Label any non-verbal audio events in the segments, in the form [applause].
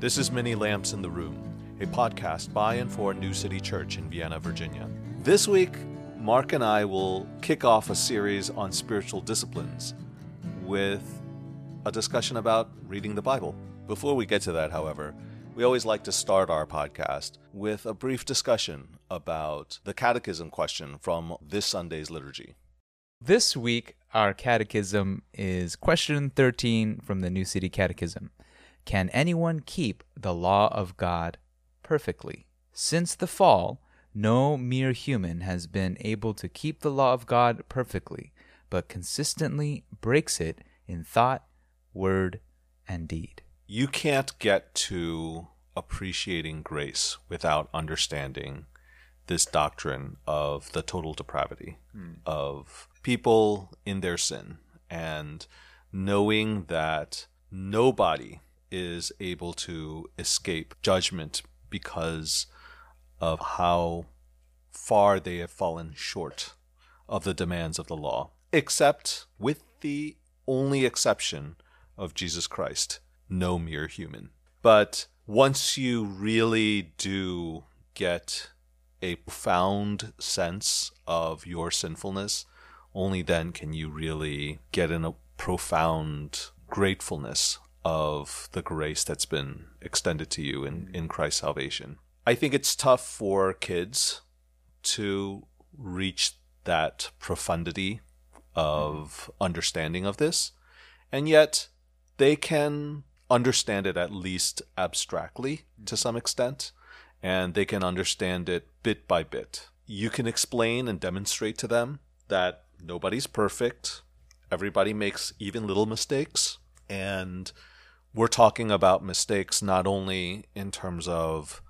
This is Many Lamps in the Room, a podcast by and for New City Church in Vienna, Virginia. This week, Mark and I will kick off a series on spiritual disciplines with a discussion about reading the Bible. Before we get to that, however, we always like to start our podcast with a brief discussion about the catechism question from this Sunday's liturgy. This week, our catechism is question 13 from the New City Catechism. Can anyone keep the law of God perfectly? Since the fall, no mere human has been able to keep the law of God perfectly, but consistently breaks it in thought, word, and deed. You can't get to appreciating grace without understanding this doctrine of the total depravity hmm. of people in their sin and knowing that nobody is able to escape judgment because of how far they have fallen short of the demands of the law, except with the only exception of Jesus Christ, no mere human. But once you really do get a profound sense of your sinfulness, only then can you really get in a profound gratefulness of the grace that's been extended to you in, in Christ's salvation. I think it's tough for kids to reach that profundity of understanding of this, and yet they can understand it at least abstractly to some extent, and they can understand it bit by bit. You can explain and demonstrate to them that nobody's perfect, everybody makes even little mistakes, and we're talking about mistakes not only in terms of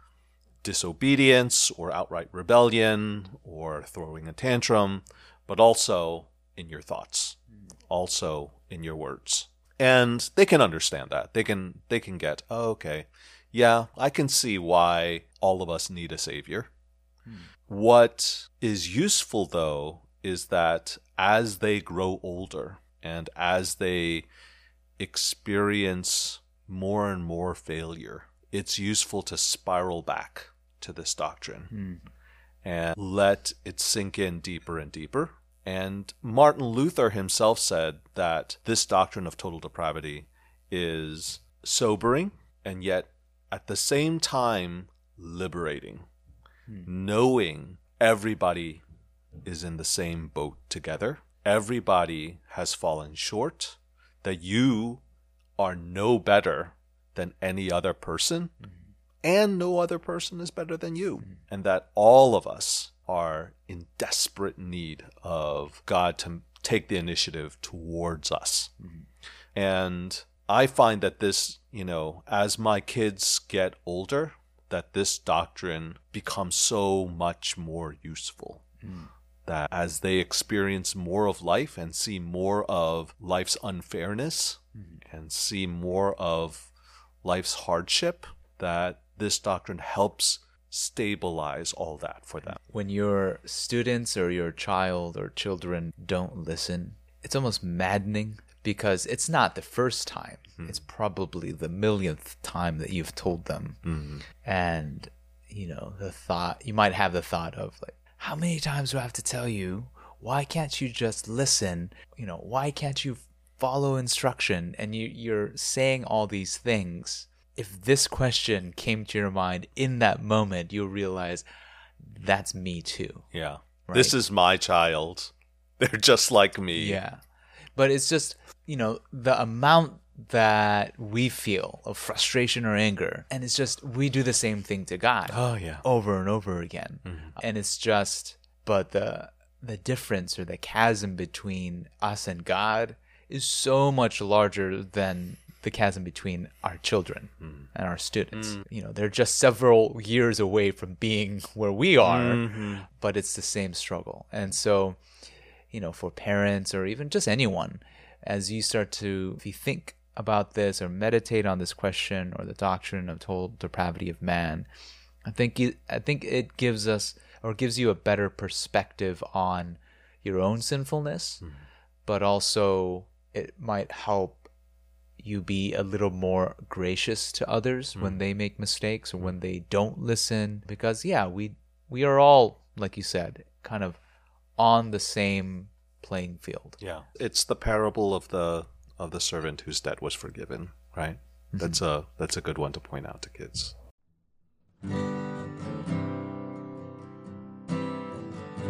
disobedience or outright rebellion or throwing a tantrum, but also in your thoughts, also in your words. And they can understand that. They can they can get, oh, okay, yeah, I can see why all of us need a savior. Hmm. What is useful though is that as they grow older and as they experience more and more failure, it's useful to spiral back to this doctrine hmm. and let it sink in deeper and deeper. And Martin Luther himself said that this doctrine of total depravity is sobering and yet at the same time liberating, hmm. knowing everybody is in the same boat together. Everybody has fallen short, that you are no better than any other person, mm-hmm. and no other person is better than you, mm-hmm. and that all of us are in desperate need of God to take the initiative towards us. Mm-hmm. And I find that this, you know, as my kids get older, that this doctrine becomes so much more useful. That as they experience more of life and see more of life's unfairness mm-hmm. and see more of life's hardship, that this doctrine helps stabilize all that for them. When your students or your child or children don't listen, it's almost maddening because it's not the first time. Hmm. It's probably the millionth time that you've told them. Mm-hmm. And, you know, the thought, you might have the thought of, like, how many times do I have to tell you? Why can't you just listen? You know, why can't you follow instruction? And you, you're saying all these things. If this question came to your mind in that moment, you'll realize that's me too. Yeah. This is my child. [laughs] They're just like me. Yeah. But it's just, you know, the amount that we feel of frustration or anger. And it's just, we do the same thing to God Oh, yeah. over and over again. Mm-hmm. And it's just, but the, the difference or the chasm between us and God is so much larger than the chasm between our children mm-hmm. and our students. Mm. You know, they're just several years away from being [laughs] where we are, mm-hmm. but it's the same struggle. And so, you know, for parents or even just anyone, as you start to, if you think about this or meditate on this question or the doctrine of total depravity of man, I think you, I think it gives us or gives you a better perspective on your own sinfulness, mm-hmm. but also it might help you be a little more gracious to others when mm. they make mistakes or when mm. they don't listen because yeah we we are all like you said kind of on the same playing field. Yeah. It's the parable of the of the servant whose debt was forgiven, right? Mm-hmm. That's a that's a good one to point out to kids.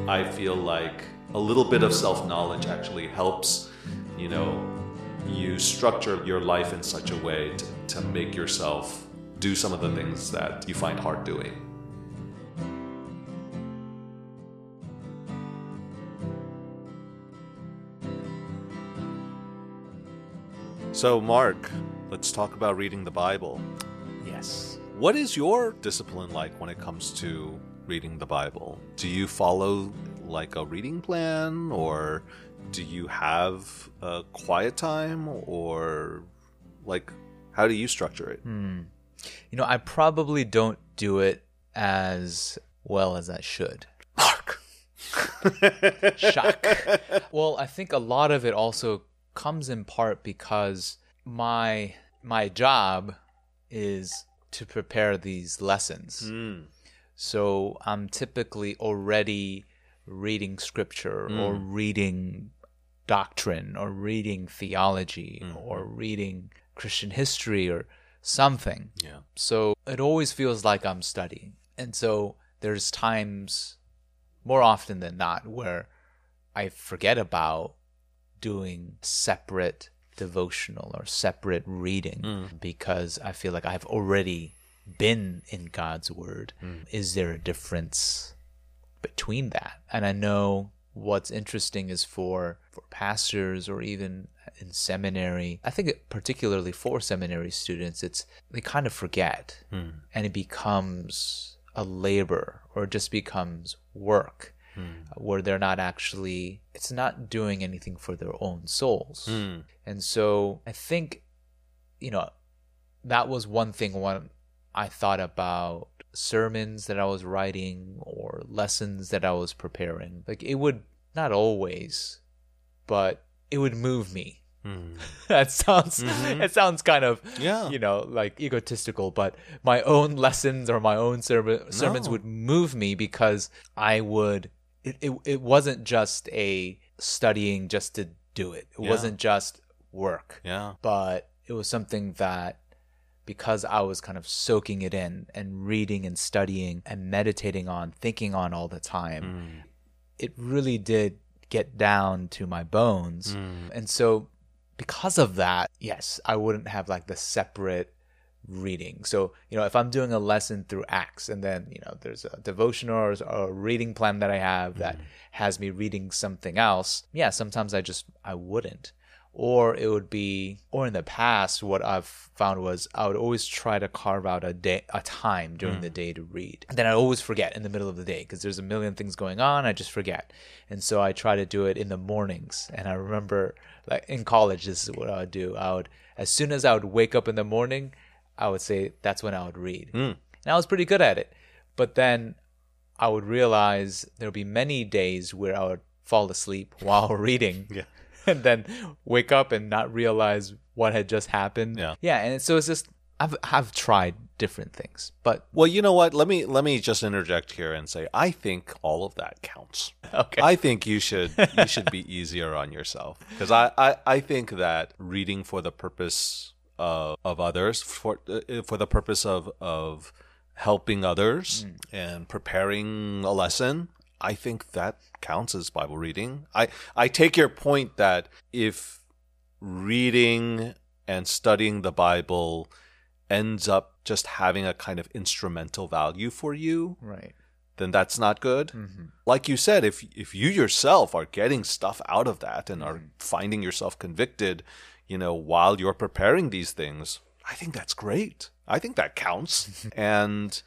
I feel like a little bit of self-knowledge actually helps, you know, you structure your life in such a way to, to make yourself do some of the things that you find hard doing. So, Mark, let's talk about reading the Bible. yes What is your discipline like when it comes to reading the Bible? Do you follow like a reading plan or do you have a quiet time or like how do you structure it? Hmm. you know i probably don't do it as well as i should Mark. [laughs] shock. well, I think a lot of it also comes in part because my my job is to prepare these lessons. Mm. So I'm typically already reading scripture or reading doctrine or reading theology or reading Christian history or something. Yeah. So it always feels like I'm studying. And so there's times more often than not where I forget about doing separate devotional or separate reading hmm. because I feel like I've already been in God's word. Hmm. Is there a difference between that? And I know what's interesting is for for pastors or even in seminary. I think it, particularly for seminary students, it's they kind of forget hmm. and it becomes a labor or it just becomes work Mm. where they're not actually it's not doing anything for their own souls. Mm. And so i think you know that was one thing when i thought about sermons that i was writing or lessons that i was preparing. Like it would not always but it would move me. Mm. [laughs] That sounds mm-hmm. it sounds kind of Yeah. you know like egotistical but my own lessons or my own sermon, sermons No. would move me because i would it, it, it wasn't just a studying just to do it it Yeah. wasn't just work Yeah. but it was something that because I was kind of soaking it in and reading and studying and meditating on, thinking on all the time, mm. it really did get down to my bones. Mm. And so, because of that, yes, I wouldn't have like the separate reading. So, you know, if I'm doing a lesson through Acts and then, you know, there's a devotional or a reading plan that I have that mm-hmm. has me reading something else, yeah, sometimes I just, I wouldn't. Or it would be or in the past what i've found was i would always try to carve out a day a time during mm. the day to read. And then i always forget in the middle of the day because there's a million things going on i just forget. And so i try to do it in the mornings. And i remember like in college this is what i would do. I would as soon as i would wake up in the morning i would say that's when i would read hmm. and i was pretty good at it but then i would realize there would be many days where i would fall asleep [laughs] while reading Yeah. [laughs] and then wake up and not realize what had just happened. Yeah. Yeah. And so it's just I've I've tried different things. But Well, you know what? Let me let me just interject here and say I think all of that counts. [laughs] okay. I think you should you should be easier on yourself because I, I I think that reading for the purpose of of others for uh, for the purpose of of helping others mm. and preparing a lesson I think that counts as Bible reading. I I take your point that if reading and studying the Bible ends up just having a kind of instrumental value for you, right. then that's not good. Mm-hmm. Like you said, if if you yourself are getting stuff out of that and are mm. finding yourself convicted, you know, while you're preparing these things, I think that's great. I think that counts. [laughs] and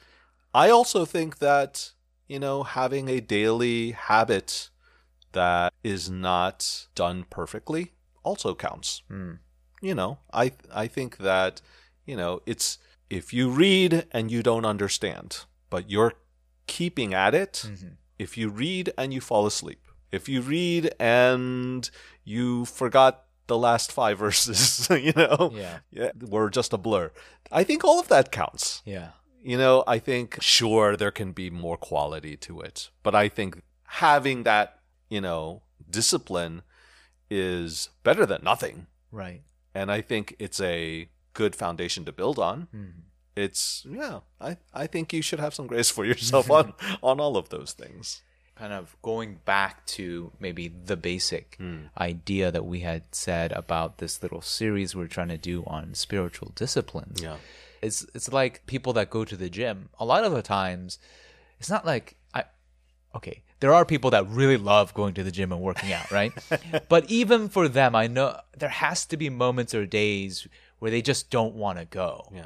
I also think that, you know, having a daily habit that is not done perfectly also counts. Hmm. You know, I I think that, you know, it's if you read and you don't understand, but you're keeping at it, mm-hmm. if you read and you fall asleep, if you read and you forgot the last five verses, [laughs] you know, Yeah. yeah, were just a blur. I think all of that counts. Yeah. You know, I think sure there can be more quality to it, but I think having that, you know, discipline is better than nothing. Right. And I think it's a good foundation to build on. Mhm. It's yeah, I, I think you should have some grace for yourself [laughs] on on all of those things. Kind of going back to maybe the basic Hmm. idea that we had said about this little series we're trying to do on spiritual disciplines. Yeah. It's it's like people that go to the gym. A lot of the times, it's not like I. Okay, there are people that really love going to the gym and working out, right? [laughs] but even for them, I know there has to be moments or days where they just don't want to go. Yeah.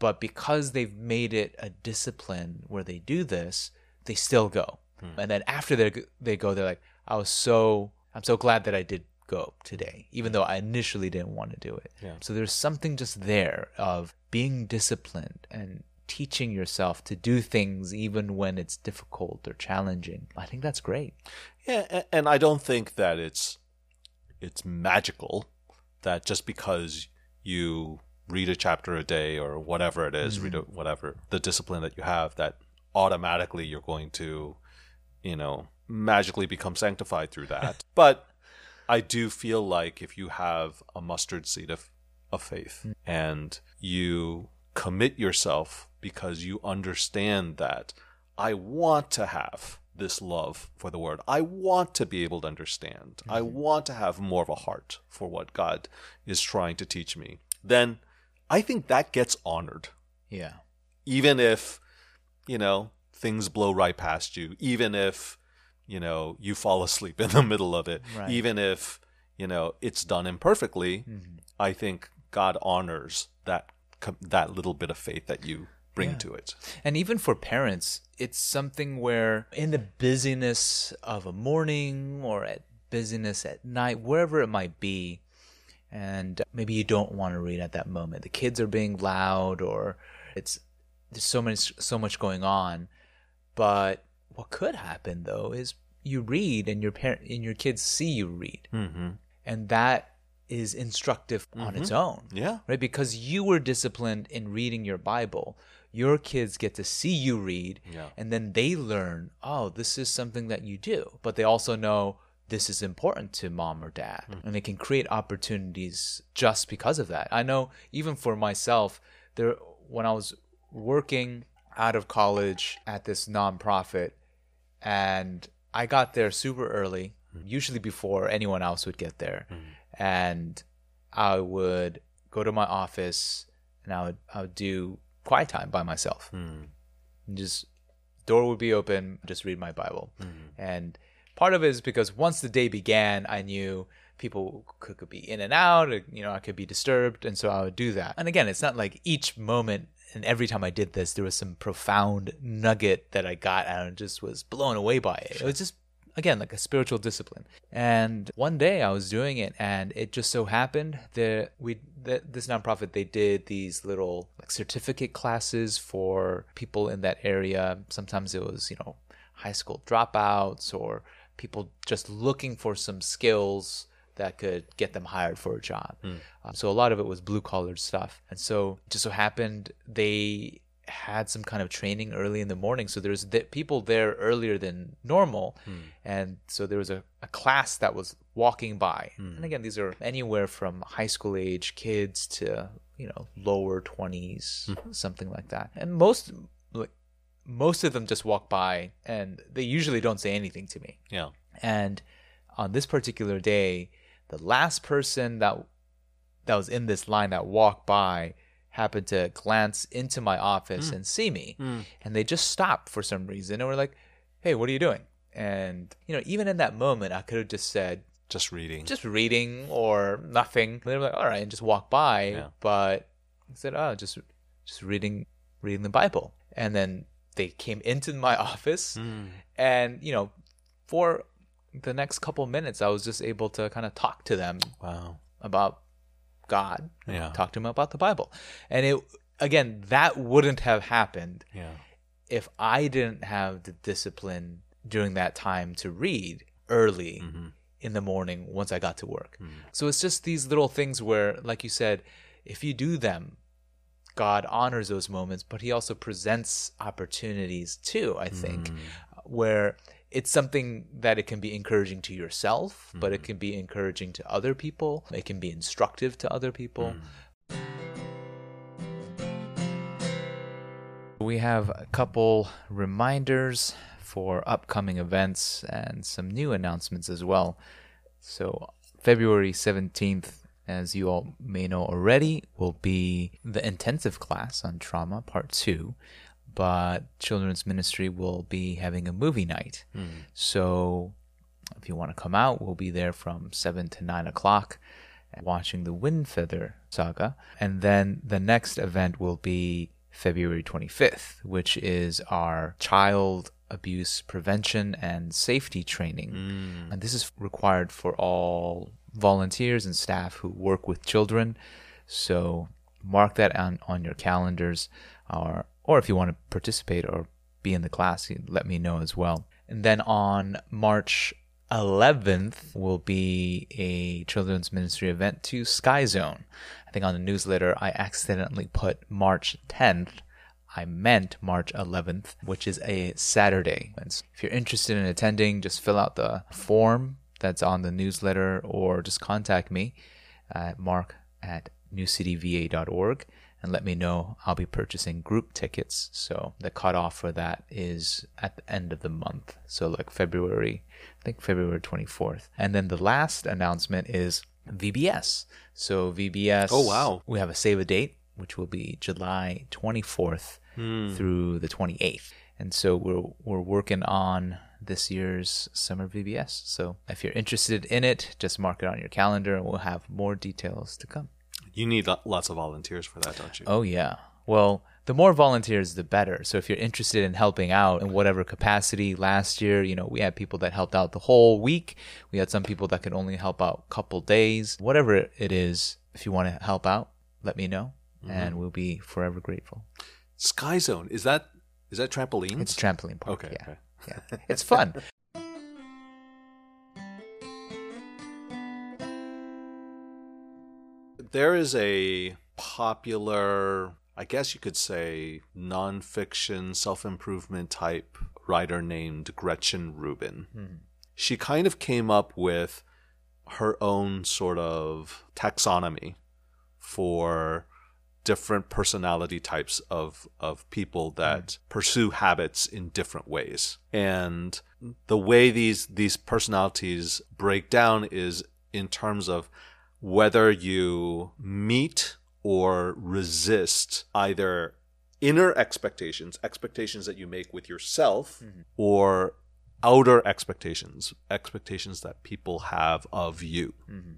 But because they've made it a discipline where they do this, they still go. Hmm. And then after they they go, they're like, I was so I'm so glad that I did go today, even though I initially didn't want to do it. Yeah. So there's something just there of being disciplined and teaching yourself to do things even when it's difficult or challenging. I think that's great. Yeah, and I don't think that it's it's magical that just because you read a chapter a day or whatever it is, read mm-hmm. a, whatever the discipline that you have, that automatically you're going to, you know, magically become sanctified through that. [laughs] but I do feel like if you have a mustard seed of of faith mm. and you commit yourself because you understand that I want to have this love for the word. I want to be able to understand. I mm-hmm. want to have more of a heart for what God is trying to teach me. Then I think that gets honored. Yeah. Even if, you know, things blow right past you, even if, you know, you fall asleep [laughs] in the middle of it, Right. even if, you know, it's done imperfectly, mm-hmm. I think God honors that that little bit of faith that you bring to it. And even for parents, it's something where in the busyness of a morning or at busyness at night, wherever it might be, and maybe you don't want to read at that moment. The kids are being loud or it's there's so much so much going on. But what could happen though is you read and your parent and your kids see you read. Mm-hmm. And that is instructive on its own Yeah. right? Because you were disciplined in reading your Bible. Your kids get to see you read, Yeah. and then they learn, oh, this is something that you do. But they also know this is important to mom or dad, and they can create opportunities just because of that. I know even for myself, there when I was working out of college at this nonprofit, and I got there super early, mm-hmm. usually before anyone else would get there, mm-hmm. and I would go to my office and I would I would do quiet time by myself. Mm-hmm. And just door would be open, just read my Bible. And part of it is because once the day began, I knew people could, could be in and out, or, you know, I could be disturbed, and so I would do that. And again, it's not like each moment and every time I did this, there was some profound nugget that I got out and just was blown away by it. It was just again like a spiritual discipline. And one day I was doing it, and it just so happened that we that this nonprofit they did these little like certificate classes for people in that area. Sometimes it was you know high school dropouts or people just looking for some skills that could get them hired for a job. Hmm. Um, so a lot of it was blue collar stuff. And so it just so happened they had some kind of training early in the morning. So there's th- people there earlier than normal. Hmm. And so there was a, a class that was walking by. Hmm. And again, these are anywhere from high school age kids to, you know, lower 20s, something like that. And most, like, most of them just walk by and they usually don't say anything to me. Yeah. And on this particular day, the last person that that was in this line that walked by happened to glance into my office hmm. and see me. Hmm. And they just stopped for some reason and were like, "Hey, what are you doing?" And you know, even in that moment, I could have just said, Just reading. "Just reading" or nothing. They were like, "All right," and just walk by. Yeah. But I said, "Oh, just just reading reading the Bible." And then they came into my [laughs] office hmm. and you know for the next couple minutes i was just able to kind of talk to them wow. about god Yeah. talk to them about the bible and it again that wouldn't have happened Yeah. if i didn't have the discipline during that time to read early mm-hmm. in the morning once I got to work. Mm. So it's just these little things where, like you said, if you do them, God honors those moments, but He also presents opportunities too, I think, mm. where it's something that it can be encouraging to yourself, but it mm-hmm. can be encouraging to other people. It can be instructive to other people. Mm. We have a couple reminders for upcoming events and some new announcements as well. So, February 17th, as you all may know already, will be the intensive class on trauma, part two. But Children's Ministry will be having a movie night. Hmm. So, if you want to come out, we'll be there from 7 to 9 o'clock watching the Wingfeather saga. And then the next event will be February 25th, which is our child abuse prevention and safety training. Hmm. And this is required for all volunteers and staff who work with children. So mark that on, on your calendars or or if you want to participate or be in the class, let me know as well. And then on March 11th will be a children's ministry event to Sky Zone. I think on the newsletter I accidentally put March 10th. I meant March 11th, which is a Saturday. And if you're interested in attending, just fill out the form that's on the newsletter or just contact me at mark at newcityva.org and let me know. I'll be purchasing group tickets. So the cutoff for that is at the end of the month. So like February, I think February 24th. And then the last announcement is VBS. So VBS. Oh, wow. We have a save a date, which will be July 24th hmm. through the 28th. And so we're we're working on this year's summer VBS. So if you're interested in it, just mark it on your calendar and we'll have more details to come. You need lots of volunteers for that, don't you? Oh, yeah. Well, the more volunteers, the better. So if you're interested in helping out in whatever capacity, last year, you know, we had people that helped out the whole week. We had some people that could only help out a couple days. Whatever it is, if you want to help out, let me know, mm-hmm. and we'll be forever grateful. Sky Zone is that is that trampoline? It's trampoline park. Okay, Yeah. okay. yeah. It's fun. [laughs] There is a popular, I guess you could say, nonfiction self improvement type writer named Gretchen Rubin. Hmm. She kind of came up with her own sort of taxonomy for different personality types of, of people that hmm. pursue habits in different ways. And the way these these personalities break down is in terms of whether you meet or resist either inner expectations, expectations that you make with yourself, mm-hmm. or outer expectations, expectations that people have of you. Mm-hmm.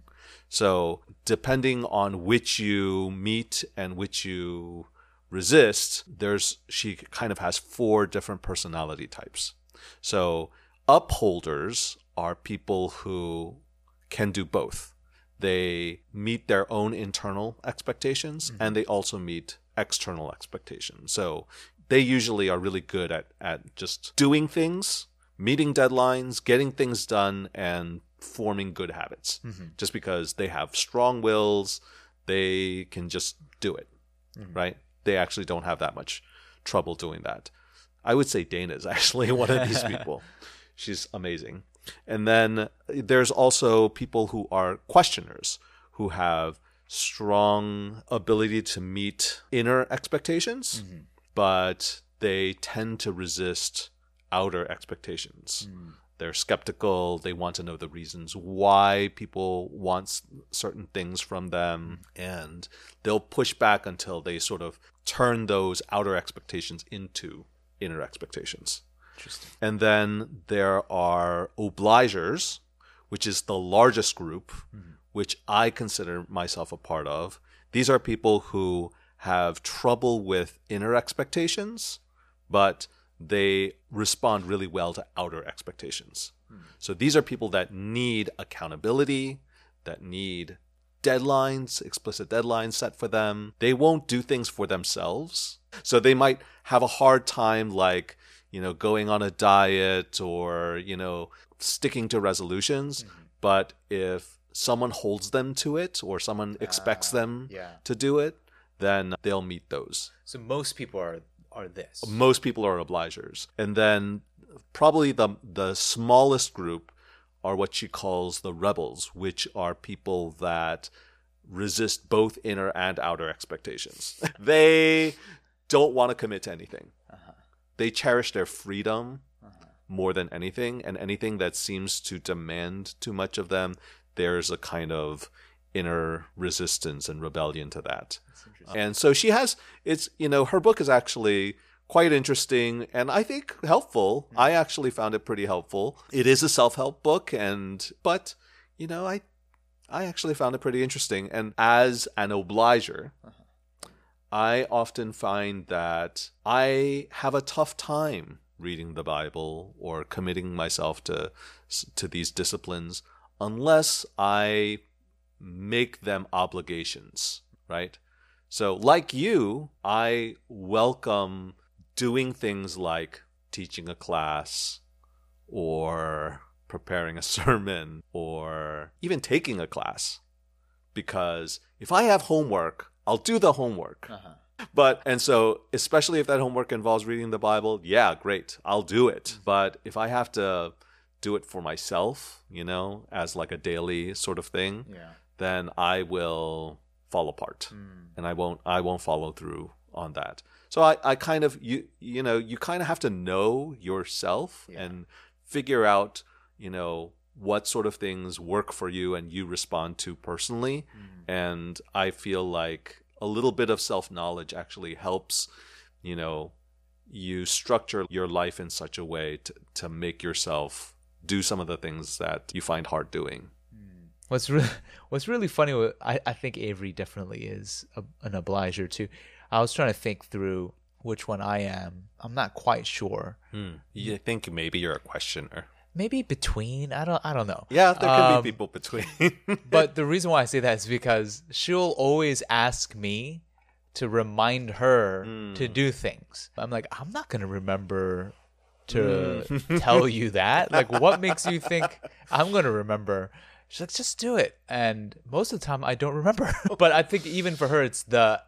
So, depending on which you meet and which you resist, there's she kind of has four different personality types. So, upholders are people who can do both. They meet their own internal expectations mm-hmm. and they also meet external expectations. So, they usually are really good at at just doing things, meeting deadlines, getting things done and forming good habits mm-hmm. just because they have strong wills they can just do it mm-hmm. right? They actually don't have that much trouble doing that. I would say dana is [laughs] actually one of these [laughs] people. She's amazing and then there's also people who are questioners who have strong ability to meet inner expectations mm-hmm. but they tend to resist outer expectations. Mm. They're skeptical. They want to know the reasons why people want certain things from them. Mm. And they'll push back until they sort of turn those outer expectations into inner expectations. And then there are obligers which is the largest group mm-hmm. which i consider myself a part of these are people who have trouble with inner expectations but they respond really well to outer expectations. Hmm. So these are people that need accountability, that need deadlines, explicit deadlines set for them. They won't do things for themselves. So they might have a hard time like, you know, going on a diet or, you know, sticking to resolutions, mm-hmm. but if someone holds them to it or someone expects ah, them yeah. to do it, then they'll meet those. So most people are are this. Most people are obligers. And then probably the the smallest group are what she calls the rebels, which are people that resist both inner and outer expectations. [laughs] they don't want to commit to anything. They cherish their freedom uh-huh. more than anything, and anything that seems to demand too much of them, there's a kind of inner resistance and rebellion to that. And so she has it's you know her book is actually quite interesting and I think helpful. Mm-hmm. I actually found it pretty helpful. It is a self-help book and but you know I I actually found it pretty interesting and as an obliger uh-huh. I often find that I have a tough time reading the Bible or committing myself to to these disciplines unless I make them obligations, right? So, like you, I welcome doing things like teaching a class or preparing a [laughs] sermon or even taking a class. Because if I have homework, I'll do the homework. But, and so, especially if that homework involves reading the Bible, yeah, great, I'll do it. But if I have to do it for myself, you know, as like a daily sort of thing, Yeah. then I will fall apart Hmm. and I won't I won't follow through on that. So I, I kind of you you know you kind of have to know yourself Yeah. and figure out you know what sort of things work for you and you respond to personally Hmm. and I feel like a little bit of self knowledge actually helps you know you structure your life in such a way to, to make yourself do some of the things that you find hard doing. What's really [laughs] What's really funny, I I think Avery definitely is a, an obliger too. I was trying to think through which one I am. I'm not quite sure. Hmm. You think maybe you're a questioner. Maybe between. I don't. I don't know. Yeah, there could Um, be people between. [laughs] but the reason why I say that is because she'll always ask me to remind her to do things. I'm like, I'm not gonna remember to [laughs] tell you that. Like, what makes you [laughs] think I'm gonna remember? She's like, just do it. And most of the time, I don't remember. but I think even for her, it's the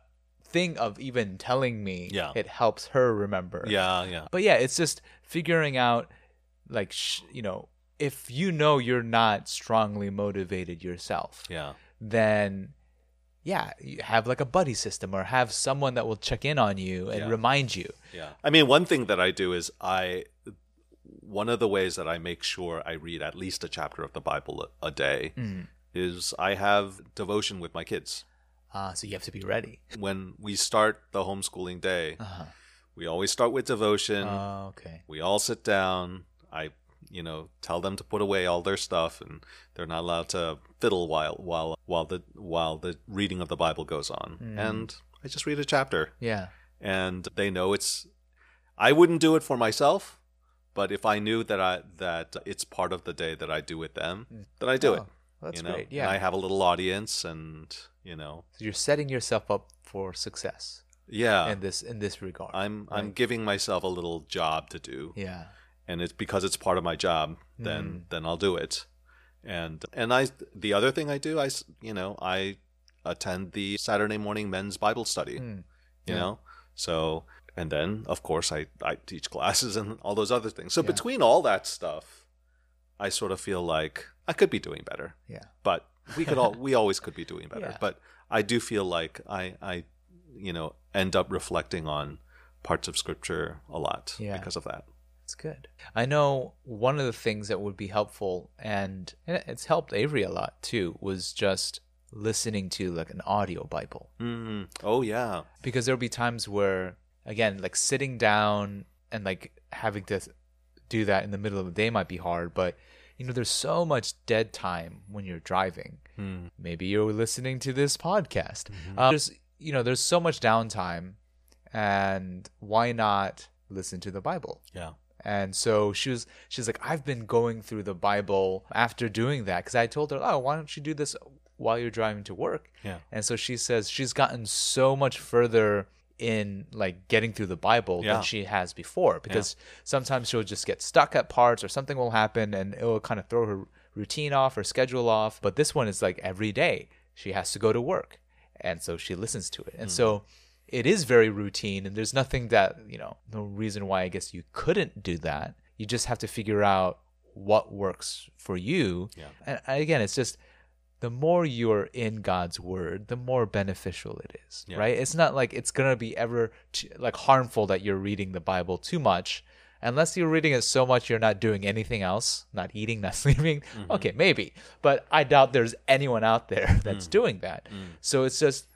thing of even telling me. Yeah. it helps her remember. yeah, yeah. But yeah, it's just figuring out, like, sh- you know, if you know you're not strongly motivated yourself, Yeah. then yeah, you have like a buddy system or have someone that will check in on you and Yeah. remind you. Yeah. I mean, one thing that I do is I one of the ways that I make sure I read at least a chapter of the Bible a, day Mm. is I have devotion with my kids. Ah, so you have to be ready. When we start the homeschooling day, Uh-huh. we always start with devotion. Oh, okay. we all sit down. I, you know, tell them to put away all their stuff, and they're not allowed to fiddle while while while the while the reading of the Bible goes on. Hmm. And I just read a chapter, Yeah. and they know it's. I wouldn't do it for myself, but if I knew that I that it's part of the day that I do with them, hmm. then I do it. Oh, that's you know? great. And Yeah. I have a little audience, and you know, So you're setting yourself up for success yeah. in this in this regard. I'm I'm giving myself a little job to do. yeah. And it's because it's part of my job then Mm. then I'll do it and and I the other thing I do I you know I attend the Saturday morning men's Bible study Mm. you Yeah. know so and then of course I I teach classes [laughs] and all those other things so Yeah. between all that stuff I sort of feel like I could be doing better Yeah. but we could all we always could be doing better Yeah. but I do feel like I I you know end up reflecting on parts of scripture a lot because of that That's good. I know one of the things that would be helpful, and and it's helped Avery a lot too, was just listening to like an audio Bible. Mm. Oh yeah. Because there'll be times where, again, like sitting down and like having to do that in the middle of the day might be hard, but you know, there's so much dead time when you're driving. Mm. Maybe you're listening to this podcast. Uh, there's, you know, there's so much downtime, and why not listen to the Bible? Yeah. And so she was, she's like, I've been going through the Bible after doing that because I told her, oh, why don't you do this while you're driving to work? Yeah. And so she says she's gotten so much further in like getting through the Bible Yeah. than she has before because sometimes she'll just get stuck at parts or something will happen and it will kind of throw her routine off or schedule off. But this one is like every day she has to go to work. And so she listens to it. And hmm. so it is very routine and there's nothing that, you know, no reason why I guess you couldn't do that. You just have to figure out what works for you. Yeah. And again, it's just the more you're in God's word, the more beneficial it is, Yeah. right? It's not like it's going to be ever t- like harmful that you're reading the Bible too much. Unless you're reading it so much you're not doing anything else, not eating, [laughs] not sleeping. Mm-hmm. Okay, maybe. But I doubt there's anyone out there [laughs] that's mm. doing that. Mm. So it's just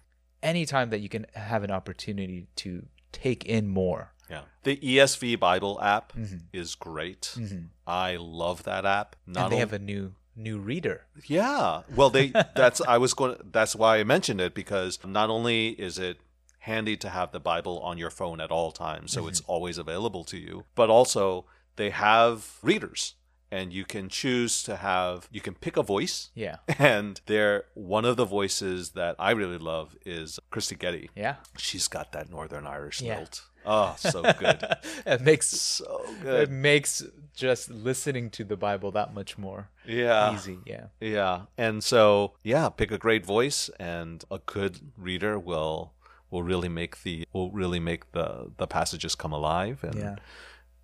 anytime that you can have an opportunity to take in more. Yeah. The ESV Bible app mm-hmm. is great. Mm-hmm. I love that app. Not and they have a new new reader. Yeah. Well, they [laughs] that's I was going that's why I mentioned it because not only is it handy to have the Bible on your phone at all times, so mm-hmm. it's always available to you, but also they have readers and you can choose to have you can pick a voice Yeah. [laughs] and there one of the voices that I really love is Kristyn Getty. Yeah. She's got that Northern Irish Yeah. lilt. Oh, so good. [laughs] it makes so good. it makes just listening to the Bible that much more Yeah. easy. Yeah. Yeah. And so, yeah, pick a great voice and a good reader will will really make the will really make the the passages come alive and Yeah.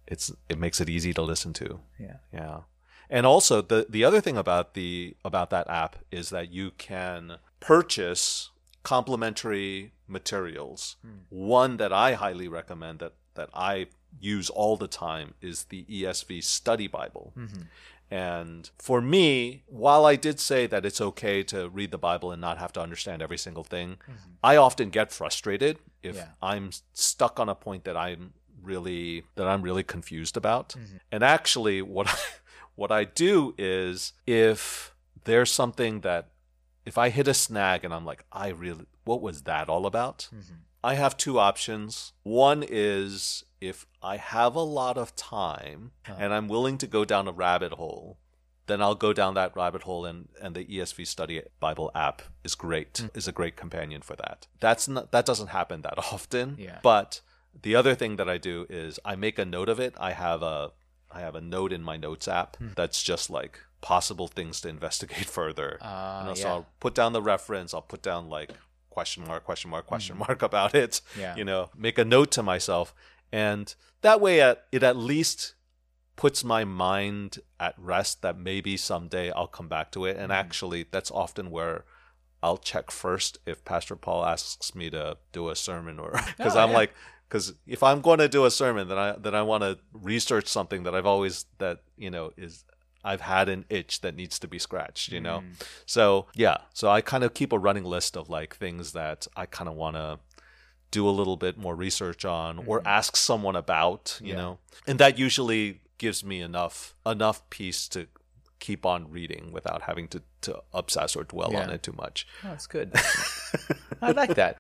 It's it makes it easy to listen to. Yeah. Yeah. And also the the other thing about the about that app is that you can purchase complementary materials. Hmm. One that I highly recommend that that I use all the time is the ESV Study Bible. Mm-hmm. And for me, while I did say that it's okay to read the Bible and not have to understand every single thing, mm-hmm. I often get frustrated if Yeah. I'm stuck on a point that I'm really that I'm really confused about. Mm-hmm. And actually what I, [laughs] what I do is if there's something that if I hit a snag and I'm like I really what was that all about? Mm-hmm. I have two options. One is if I have a lot of time uh-huh. and I'm willing to go down a rabbit hole, then I'll go down that rabbit hole and, and the ESV Study Bible app is great, mm. is a great companion for that. That's not, that doesn't happen that [laughs] often. Yeah. But the other thing that I do is I make a note of it. I have a I have a note in my notes app that's just like possible things to [laughs] investigate further. Ah, You know, So. I'll put down the reference. I'll put down like question mark, question mark, question mark about it. Yeah. You know, make a note to myself, and that way, uh, it at least puts my mind at rest that maybe someday I'll come back to it. And actually, that's often where I'll check first if Pastor Paul asks me to do a sermon, or [laughs] because Oh, I'm yeah. like. Because if I'm going to do a sermon, then I then I want to research something that I've always that you know is I've had an itch that needs to be scratched, you know? Mm. So, yeah. So I kind of keep a running list of like things that I kind of want to do a little bit more research on or mm-hmm. ask someone about, you Yeah. know? And that usually gives me enough enough peace to keep on reading without having to, to obsess or dwell on it too much. Oh, that's good. [laughs] I like that.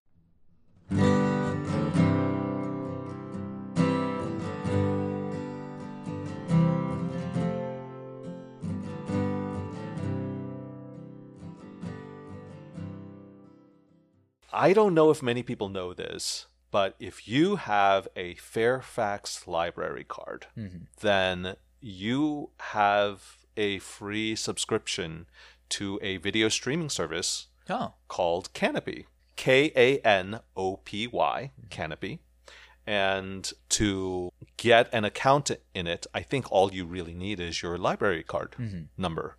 I don't know if many people know this, but if you have a Fairfax library card, mm-hmm. then you have a free subscription to a video streaming service Oh, called Kanopy. K A N O P Y, mm-hmm. Kanopy. And to get an account in it, I think all you really need is your library card mm-hmm. number.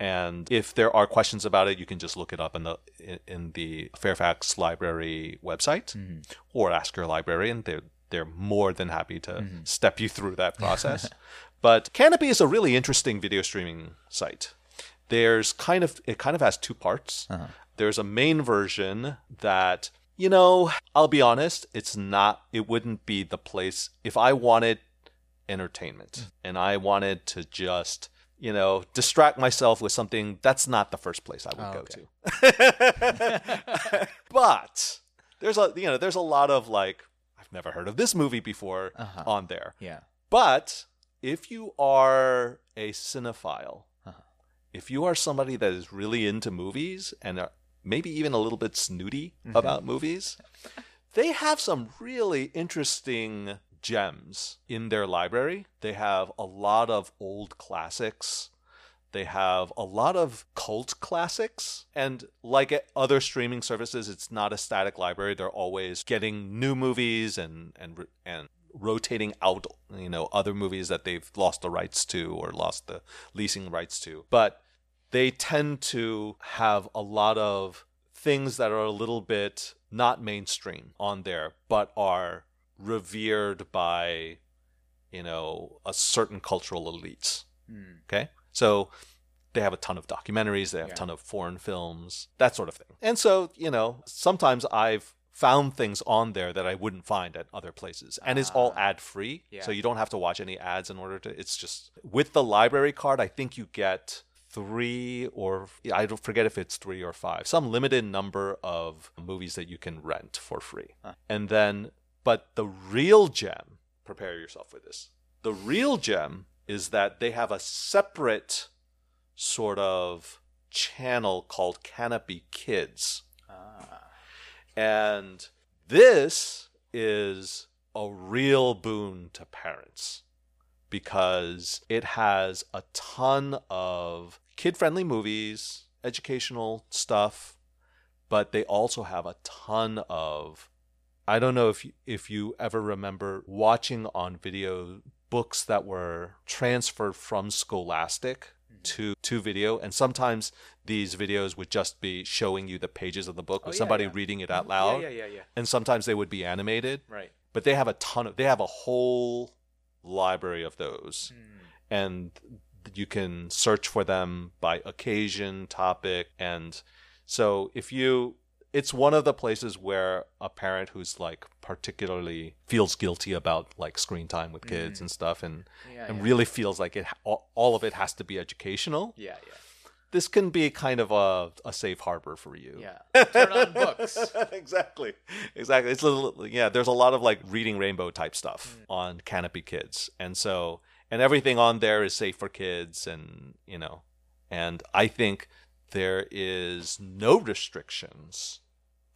And if there are questions about it, you can just look it up in the in- in the Fairfax Library website, mm-hmm. or ask your librarian. They're they're more than happy to mm-hmm. step you through that [laughs] process. but Kanopy is a really interesting video streaming site. There's kind of it kind of has two parts. Uh-huh. There's a main version that you know, I'll be honest, it's not it wouldn't be the place if I wanted entertainment mm. and I wanted to just, you know, distract myself with something that's not the first place I would Oh, go okay. to. [laughs] but there's a you know, there's a lot of like I've never heard of this movie before Uh-huh. on there. yeah. But if you are a cinephile, Uh-huh. if you are somebody that is really into movies and are maybe even a little bit snooty about movies, they have some really interesting gems in their library. They have a lot of old classics They have a lot of cult classics. And like other streaming services, it's not a static library. They're always getting new movies and, and, and rotating out, you know, other movies that they've lost the rights to or lost the leasing rights to. But they tend to have a lot of things that are a little bit not mainstream on there, but are revered by, you know, a certain cultural elites. Mm. Okay. So they have a ton of documentaries, they have Yeah. a ton of foreign films, that sort of thing. And so, you know, sometimes I've found things on there that I wouldn't find at other places. And it's all ad free. Yeah. So you don't have to watch any ads in order to it's just with the library card, I think you get three or I don't forget if it's three or five, some limited number of movies that you can rent for free. And then, but the real gem, prepare yourself for this. The real gem is that they have a separate sort of channel called Kanopy Kids. Ah. And this is a real boon to parents because it has a ton of kid friendly movies, educational stuff, but they also have a ton of I don't know if you, if you ever remember watching on video books that were transferred from Scholastic mm-hmm. to to video and sometimes these videos would just be showing you the pages of the book with Oh, yeah, somebody yeah. reading it mm-hmm. out loud Yeah, yeah, yeah, yeah. and sometimes they would be animated Right. but they have a ton of they have a whole library of those hmm. and you can search for them by occasion topic and so if you it's one of the places where a parent who's like particularly feels guilty about like screen time with kids mm. and stuff and Yeah, and yeah. really feels like it all, all of it has to be educational Yeah, yeah. this can be kind of a, a safe harbor for you Yeah. Turn on books. [laughs] exactly exactly it's a little yeah there's a lot of like reading rainbow type stuff mm. on Kanopy kids and so and everything on there is safe for kids and you know and i think there is no restrictions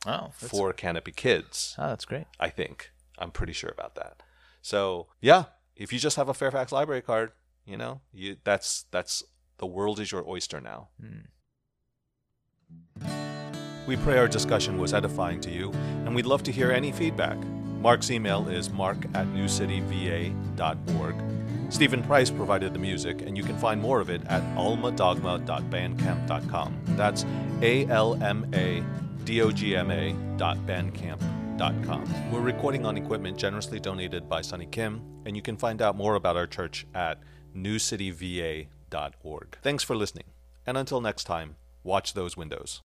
Oh, for Kanopy kids oh, that's great. i think i'm pretty sure about that so yeah if you just have a fairfax library card you know you that's that's the world is your oyster now hmm. We pray our discussion was edifying to you, and we'd love to hear any feedback. Mark's email is mark at newcityva.org. Stephen Price provided the music, and you can find more of it at almadogma.bandcamp.com. That's A L M A D O G M A dot bandcamp.com. We're recording on equipment generously donated by Sonny Kim, and you can find out more about our church at newcityva.org. Thanks for listening, and until next time, watch those windows.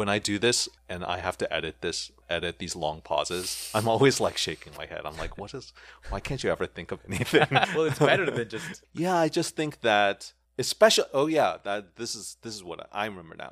When I do this and I have to edit this, edit these long pauses, I'm always like shaking my head. I'm like, what is, why can't you ever think of anything? [laughs] well, it's better than just. [laughs] yeah, I just think that, especially, oh yeah, that this is, this is what I remember now.